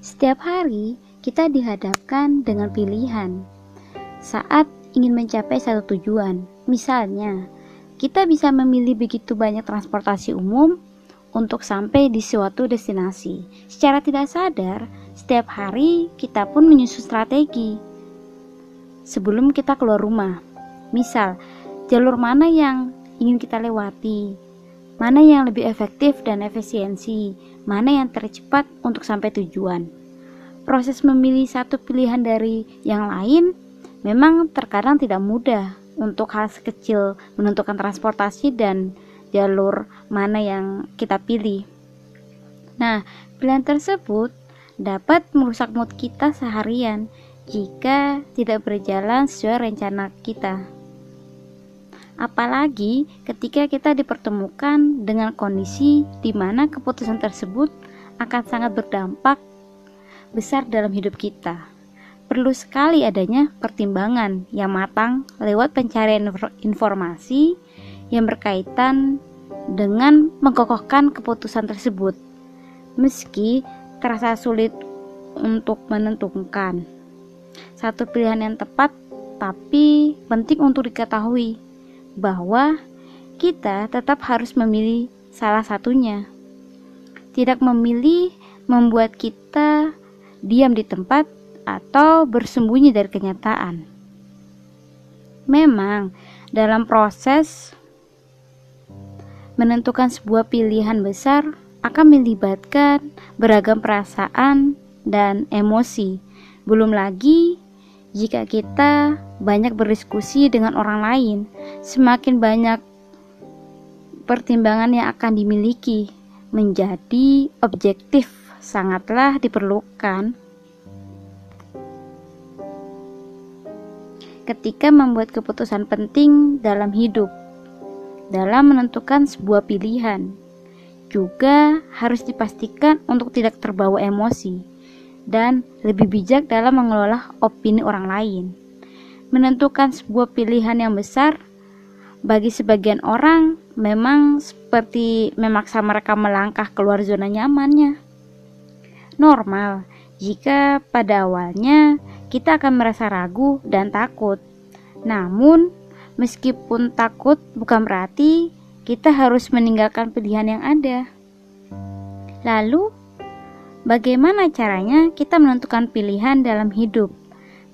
Setiap hari kita dihadapkan dengan pilihan saat ingin mencapai satu tujuan. Misalnya, kita bisa memilih begitu banyak transportasi umum untuk sampai di suatu destinasi. Secara tidak sadar, setiap hari kita pun menyusun strategi sebelum kita keluar rumah. Misal, jalur mana yang ingin kita lewati, mana yang lebih efektif dan efisiensi, mana yang tercepat untuk sampai tujuan. Proses memilih satu pilihan dari yang lain memang terkadang tidak mudah untuk hal sekecil menentukan transportasi dan jalur mana yang kita pilih. Nah, pilihan tersebut dapat merusak mood kita seharian jika tidak berjalan sesuai rencana kita. Apalagi ketika kita dipertemukan dengan kondisi di mana keputusan tersebut akan sangat berdampak besar dalam hidup kita. Perlu sekali adanya pertimbangan yang matang lewat pencarian informasi yang berkaitan dengan mengokohkan keputusan tersebut, meski terasa sulit untuk menentukan. Satu pilihan yang tepat, tapi penting untuk diketahui bahwa kita tetap harus memilih salah satunya. Tidak memilih membuat kita diam di tempat atau bersembunyi dari kenyataan. Memang, dalam proses menentukan sebuah pilihan besar akan melibatkan beragam perasaan dan emosi. Belum lagi jika kita banyak berdiskusi dengan orang lain, semakin banyak pertimbangan yang akan dimiliki menjadi objektif sangatlah diperlukan ketika membuat keputusan penting dalam hidup, dalam menentukan sebuah pilihan. Juga harus dipastikan untuk tidak terbawa emosi dan lebih bijak dalam mengelola opini orang lain. Menentukan sebuah pilihan yang besar bagi sebagian orang memang seperti memaksa mereka melangkah keluar zona nyamannya normal jika pada awalnya kita akan merasa ragu dan takut. Namun, meskipun takut bukan berarti kita harus meninggalkan pilihan yang ada. Lalu, bagaimana caranya kita menentukan pilihan dalam hidup?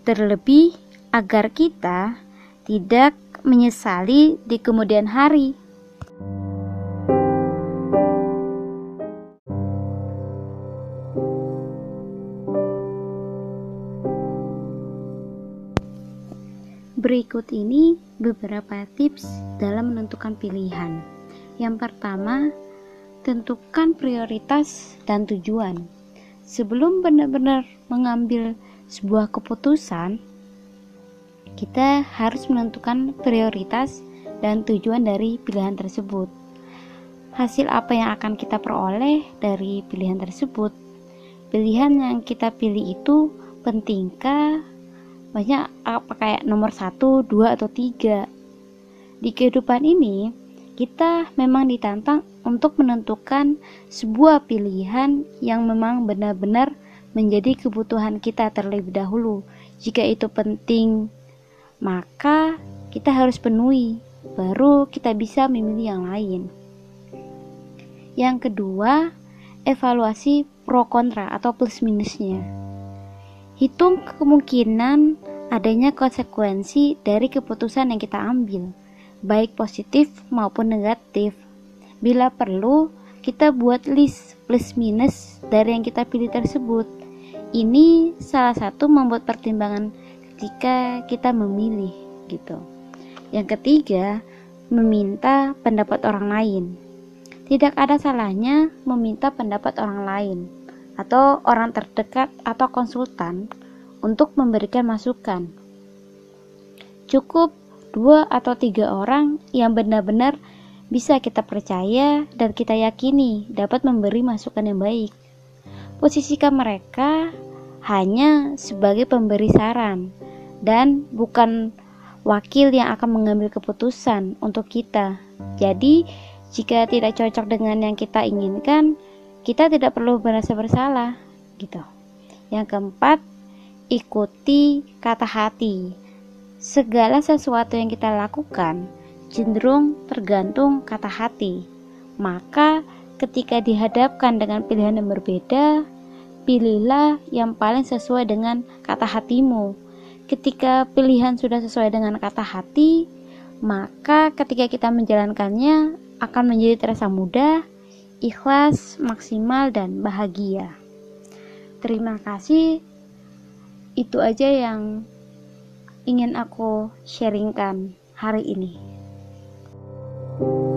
Terlebih agar kita tidak menyesali di kemudian hari. Berikut ini beberapa tips dalam menentukan pilihan. Yang pertama, tentukan prioritas dan tujuan. Sebelum benar-benar mengambil sebuah keputusan, kita harus menentukan prioritas dan tujuan dari pilihan tersebut. Hasil apa yang akan kita peroleh dari pilihan tersebut? Pilihan yang kita pilih itu pentingkah banyak apa kayak nomor satu, dua atau tiga. Di kehidupan ini, kita memang ditantang untuk menentukan sebuah pilihan yang memang benar-benar menjadi kebutuhan kita terlebih dahulu. Jika itu penting, maka kita harus penuhi, baru kita bisa memilih yang lain. Yang kedua, evaluasi pro kontra atau plus minusnya. Hitung kemungkinan adanya konsekuensi dari keputusan yang kita ambil, baik positif maupun negatif. Bila perlu, kita buat list plus minus dari yang kita pilih tersebut. Ini salah satu membuat pertimbangan ketika kita memilih gitu. Yang ketiga, meminta pendapat orang lain. Tidak ada salahnya meminta pendapat orang lain atau orang terdekat atau konsultan untuk memberikan masukan. Cukup dua atau tiga orang yang benar-benar bisa kita percaya dan kita yakini dapat memberi masukan yang baik. Posisikan mereka hanya sebagai pemberi saran dan bukan wakil yang akan mengambil keputusan untuk kita. Jadi, Jika tidak cocok dengan yang kita inginkan, kita tidak perlu merasa bersalah, gitu. Yang keempat, ikuti kata hati. Segala sesuatu yang kita lakukan cenderung tergantung kata hati. Maka, ketika dihadapkan dengan pilihan yang berbeda, pilihlah yang paling sesuai dengan kata hatimu. Ketika pilihan sudah sesuai dengan kata hati, maka ketika kita menjalankannya akan menjadi terasa mudah, ikhlas, maksimal, dan bahagia. Terima kasih. Itu aja yang ingin aku sharingkan hari ini. thank you